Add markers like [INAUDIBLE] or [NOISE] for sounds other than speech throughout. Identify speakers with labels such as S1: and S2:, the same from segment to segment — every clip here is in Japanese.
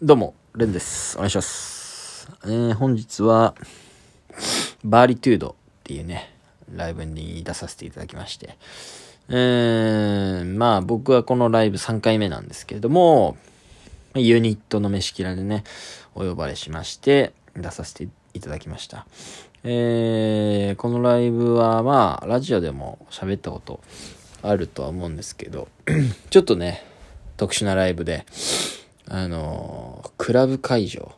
S1: どうも、レンです。お願いします。えー、本日は、バーリトゥードっていうね、ライブに出させていただきまして。えー、まあ僕はこのライブ3回目なんですけれども、ユニットの飯キラでね、お呼ばれしまして、出させていただきました。えー、このライブはまあ、ラジオでも喋ったことあるとは思うんですけど、[CLEARS THROAT] ちょっとね、特殊なライブで、あのクラブ会場。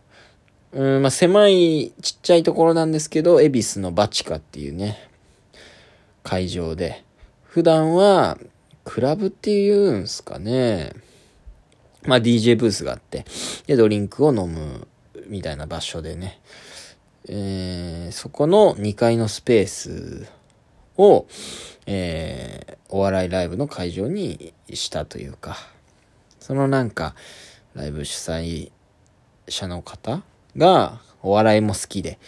S1: うん、まあ、狭いちっちゃいところなんですけど、恵比寿のバチカっていうね、会場で、普段は、クラブっていうんすかね、まあ、DJ ブースがあって、で、ドリンクを飲むみたいな場所でね、えー、そこの2階のスペースを、えー、お笑いライブの会場にしたというか、そのなんか、ライブ主催者の方がお笑いも好きで、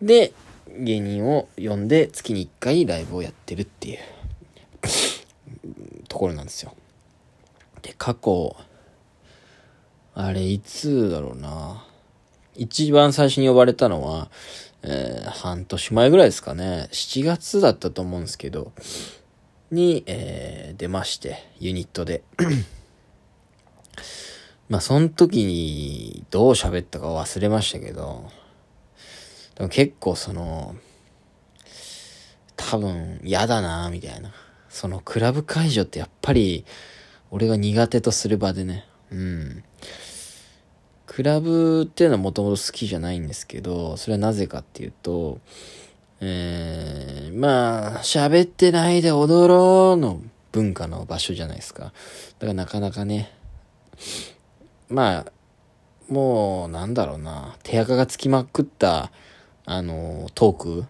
S1: で、芸人を呼んで月に1回ライブをやってるっていう [LAUGHS] ところなんですよ。で、過去、あれ、いつだろうな。一番最初に呼ばれたのは、えー半年前ぐらいですかね。7月だったと思うんですけど、に、えー出まして、ユニットで。まあ、その時にどう喋ったか忘れましたけど、でも結構その、多分嫌だなみたいな。そのクラブ会場ってやっぱり、俺が苦手とする場でね、うん。クラブっていうのはもともと好きじゃないんですけど、それはなぜかっていうと、えー、まあ、喋ってないで踊ろうの文化の場所じゃないですか。だからなかなかね、まあ、もう、なんだろうな、手垢がつきまくった、あの、トーク、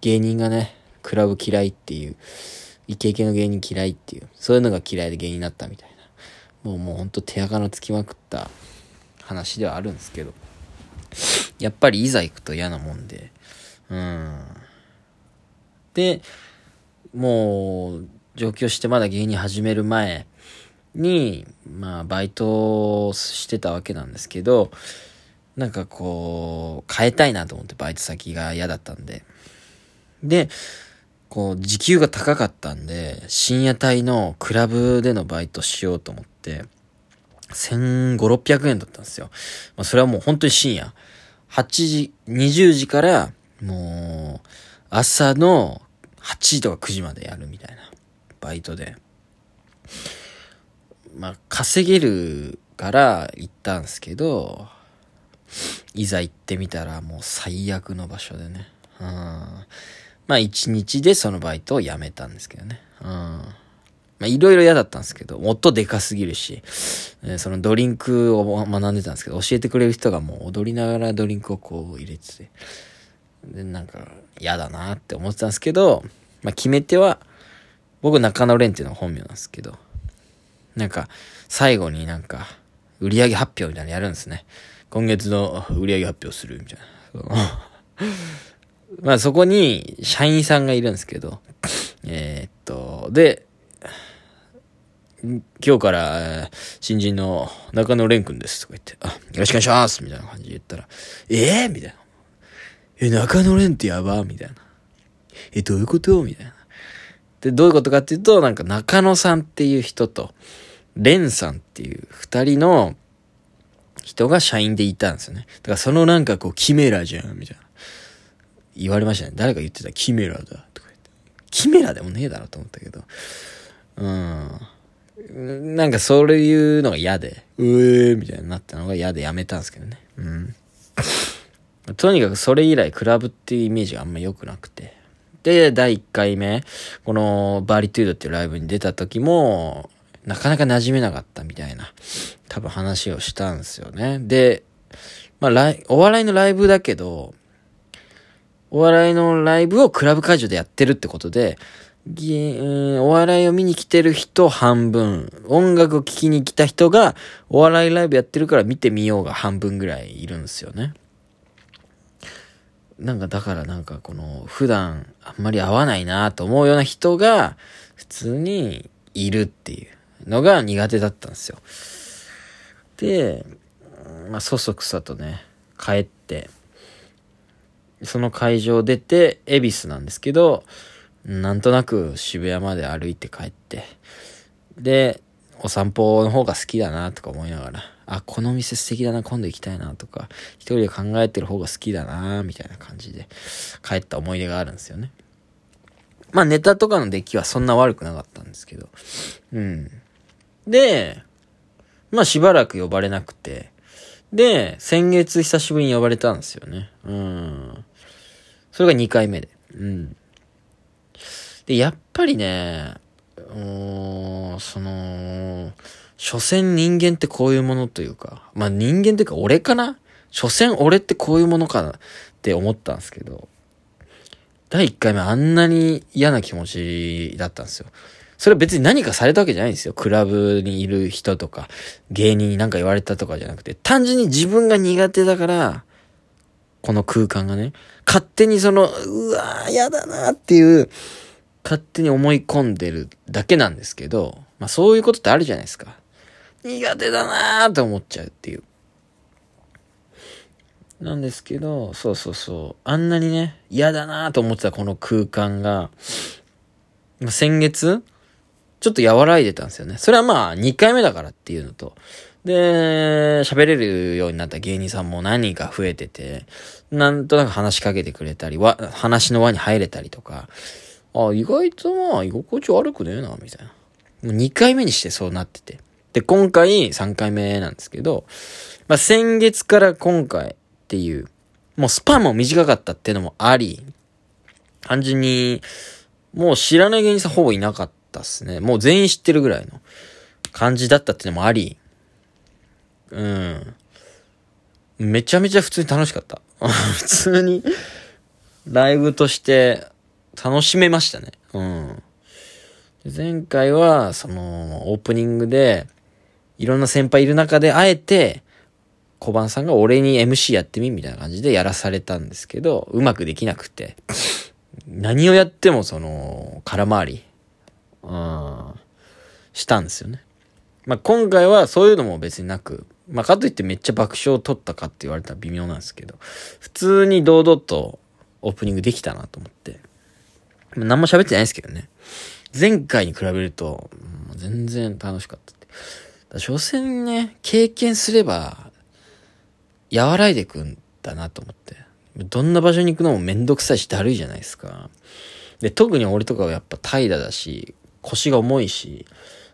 S1: 芸人がね、クラブ嫌いっていう、イケイケの芸人嫌いっていう、そういうのが嫌いで芸人になったみたいな。もうもうほんと手垢のつきまくった。話ではあるんですけど、やっぱりいざ行くと嫌なもんで、うん。で、もう、上京してまだ芸人始める前に、まあ、バイトをしてたわけなんですけど、なんかこう、変えたいなと思ってバイト先が嫌だったんで。で、こう、時給が高かったんで、深夜帯のクラブでのバイトしようと思って、1500、600円だったんですよ。まあ、それはもう本当に深夜。8時、20時から、もう、朝の8時とか9時までやるみたいな、バイトで。まあ、稼げるから行ったんすけど、いざ行ってみたらもう最悪の場所でね。うん。まあ、一日でそのバイトを辞めたんですけどね。うん。まあ、いろいろ嫌だったんですけど、音でかすぎるし、えーそのドリンクを学んでたんですけど、教えてくれる人がもう踊りながらドリンクをこう入れてて、で、なんか嫌だなって思ってたんですけど、まあ、決め手は、僕中野蓮っていうのが本名なんですけど、なんか、最後になんか、売上発表みたいなのやるんですね。今月の売上発表するみたいな。[LAUGHS] まあそこに社員さんがいるんですけど、えーっと、で、今日から、新人の中野蓮くんですとか言って、あ、よろしくお願いしますみたいな感じで言ったら、えー、みたいな。え、中野蓮ってやばみたいな。え、どういうことみたいな。で、どういうことかっていうと、なんか中野さんっていう人と、蓮さんっていう二人の人が社員でいたんですよね。だからそのなんかこう、キメラじゃん、みたいな。言われましたね。誰か言ってた、キメラだ、とか言って。キメラでもねえだろと思ったけど。うん。なんかそういうのが嫌で、うえーみたいになったのが嫌でやめたんですけどね。うん。とにかくそれ以来クラブっていうイメージがあんま良くなくて。で、第1回目、このバーリトゥードっていうライブに出た時も、なかなか馴染めなかったみたいな、多分話をしたんですよね。で、まあ、ライお笑いのライブだけど、お笑いのライブをクラブ会場でやってるってことで、お笑いを見に来てる人半分、音楽を聴きに来た人が、お笑いライブやってるから見てみようが半分ぐらいいるんですよね。なんかだからなんかこの普段あんまり合わないなと思うような人が普通にいるっていうのが苦手だったんですよ。で、まあ、そそくさとね、帰って、その会場を出て、恵比寿なんですけど、なんとなく渋谷まで歩いて帰って、で、お散歩の方が好きだなとか思いながら、あ、この店素敵だな、今度行きたいなとか、一人で考えてる方が好きだなみたいな感じで帰った思い出があるんですよね。まあネタとかの出来はそんな悪くなかったんですけど。うん。で、まあしばらく呼ばれなくて、で、先月久しぶりに呼ばれたんですよね。うん。それが2回目で。うん。で、やっぱりね、うん、その、所詮人間ってこういうものというか、まあ人間っていうか俺かな？所詮俺ってこういうものかな？って思ったんですけど、第1回目あんなに嫌な気持ちだったんですよ。それは別に何かされたわけじゃないんですよ。クラブにいる人とか、芸人に何か言われたとかじゃなくて、単純に自分が苦手だから、この空間がね、勝手にその、うわー、嫌だなっていう、勝手に思い込んでるだけなんですけど、まあそういうことってあるじゃないですか。苦手だなーって思っちゃうっていう。なんですけど、そうそうそう。あんなにね、嫌だなと思ってたこの空間が、先月、ちょっと和らいでたんですよね。それはまあ、2回目だからっていうのと、で、喋れるようになった芸人さんも何人か増えてて、なんとなく話しかけてくれたり、わ、話の輪に入れたりとか、あ、意外とまあ、居心地悪くねえな、みたいな。もう2回目にしてそうなってて。で、今回3回目なんですけど、まあ、先月から今回、っていう、もうスパンも短かったっていうのもあり、単純に、もう知らない芸人さんほぼいなかったっすね。もう全員知ってるぐらいの感じだったっていうのもあり、うん。めちゃめちゃ普通に楽しかった。[LAUGHS] 普通に、ライブとして楽しめましたね。うん。前回は、その、オープニングで、いろんな先輩いる中で、あえて、小判さんが俺に MC やってみみたいな感じでやらされたんですけど、うまくできなくて。何をやってもその、空回り、うん、したんですよね。まあ、今回はそういうのも別になく、まあ、かといってめっちゃ爆笑を取ったかって言われたら微妙なんですけど、普通に堂々とオープニングできたなと思って。何も喋ってないですけどね。前回に比べると、全然楽しかったって。所詮ね、経験すれば和らいでくんだなと思って。どんな場所に行くのもめんどくさいしだるいじゃないですか。で、特に俺とかはやっぱ怠惰だし、腰が重いし、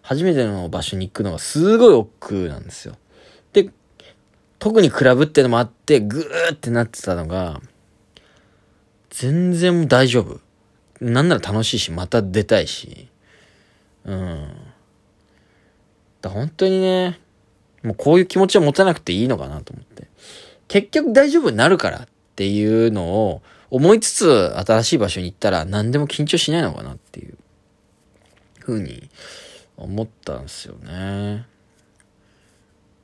S1: 初めての場所に行くのがすごい億劫なんですよ。で、特にクラブってのもあって、ぐーってなってたのが、全然大丈夫。なんなら楽しいし、また出たいし。うん。だ本当にね、もうこういう気持ちを持たなくていいのかなと思って。結局大丈夫になるからっていうのを思いつつ新しい場所に行ったら何でも緊張しないのかなっていうふうに思ったんですよね。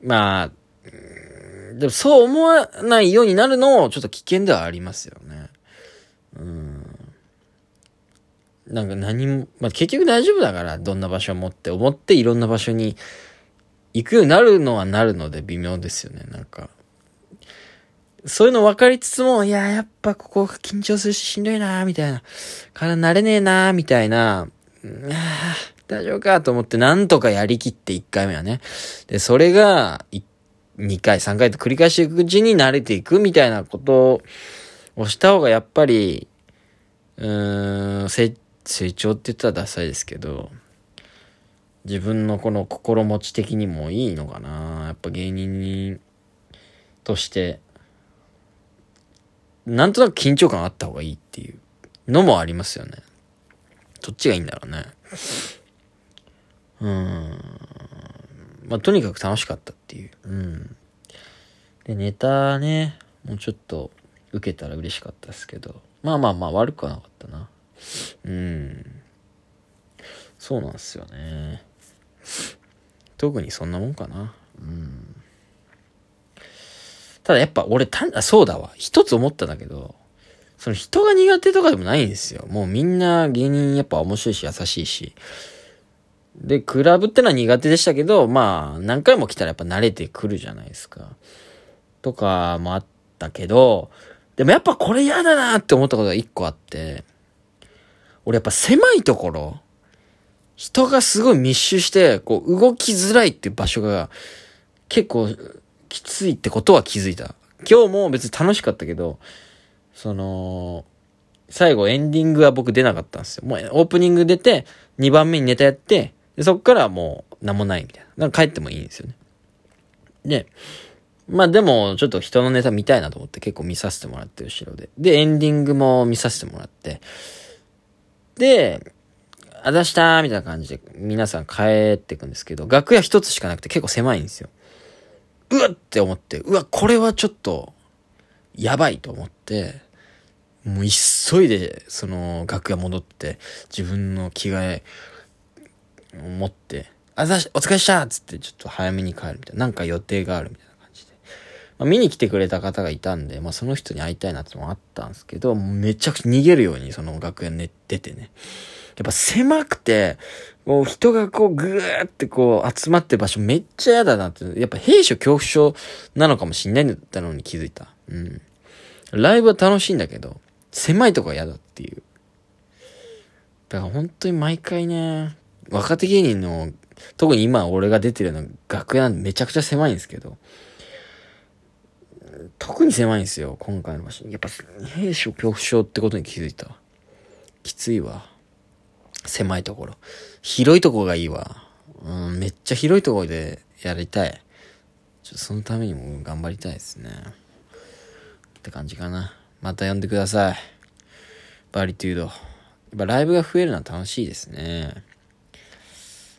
S1: まあ、でもそう思わないようになるのもちょっと危険ではありますよね。うん。なんか何も、まあ結局大丈夫だからどんな場所もって思っていろんな場所に行くようになるのはなるので微妙ですよね、なんか。そういうの分かりつつも、いや、やっぱここ緊張するししんどいなみたいな。から慣れねえなみたいな。大丈夫かと思ってなんとかやりきって1回目はね。で、それが、2回、3回と繰り返していくうちに慣れていくみたいなことをした方がやっぱり、うーん、成長って言ったらダサいですけど、自分のこの心持ち的にもいいのかなやっぱ芸人に、として、なんとなく緊張感あった方がいいっていうのもありますよね。どっちがいいんだろうね。うん。まあ、とにかく楽しかったっていう。うん。で、ネタね、もうちょっと受けたら嬉しかったですけど。まあまあまあ悪くはなかったな。うん。そうなんですよね。特にそんなもんかな。ただやっぱ俺た、そうだわ。一つ思ったんだけど、その人が苦手とかでもないんですよ。もうみんな芸人やっぱ面白いし優しいし。で、クラブってのは苦手でしたけど、まあ、何回も来たらやっぱ慣れてくるじゃないですか。とかもあったけど、でもやっぱこれ嫌だなって思ったことが一個あって、俺やっぱ狭いところ、人がすごい密集して、こう動きづらいっていう場所が結構きついってことは気づいた。今日も別に楽しかったけど、その、最後エンディングは僕出なかったんですよ。もうオープニング出て、2番目にネタやって、でそっからもう何もないみたいな。だか帰ってもいいんですよね。で、まあでも、ちょっと人のネタ見たいなと思って結構見させてもらって、後ろで。で、エンディングも見させてもらって。で、あざしたーみたいな感じで皆さん帰ってくんですけど、楽屋一つしかなくて結構狭いんですよ。うわって思って、うわ、これはちょっと、やばいと思って、もう急いで、その、楽屋戻って、自分の着替え、持って、あざし、お疲れしたっつって、ちょっと早めに帰るみたいな。なんか予定があるみたいな感じで。まあ、見に来てくれた方がいたんで、まあ、その人に会いたいなってのもあったんですけど、めちゃくちゃ逃げるように、その楽屋に出てね。やっぱ狭くて、もう人がこうぐーってこう集まってる場所めっちゃ嫌だなって、やっぱ兵所恐怖症なのかもしんないんだったのに気づいた。うん。ライブは楽しいんだけど、狭いとこが嫌だっていう。だから本当に毎回ね、若手芸人の、特に今俺が出てるの楽屋めちゃくちゃ狭いんですけど、特に狭いんですよ、今回の場所。やっぱ、兵所恐怖症ってことに気づいた。きついわ。狭いところ。広いとこがいいわ。うん、めっちゃ広いところでやりたい。ちょっとそのためにも頑張りたいですね。って感じかな。また呼んでください。バリテュード。やっぱライブが増えるのは楽しいですね。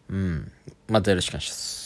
S1: うん。またよろしくお願いします。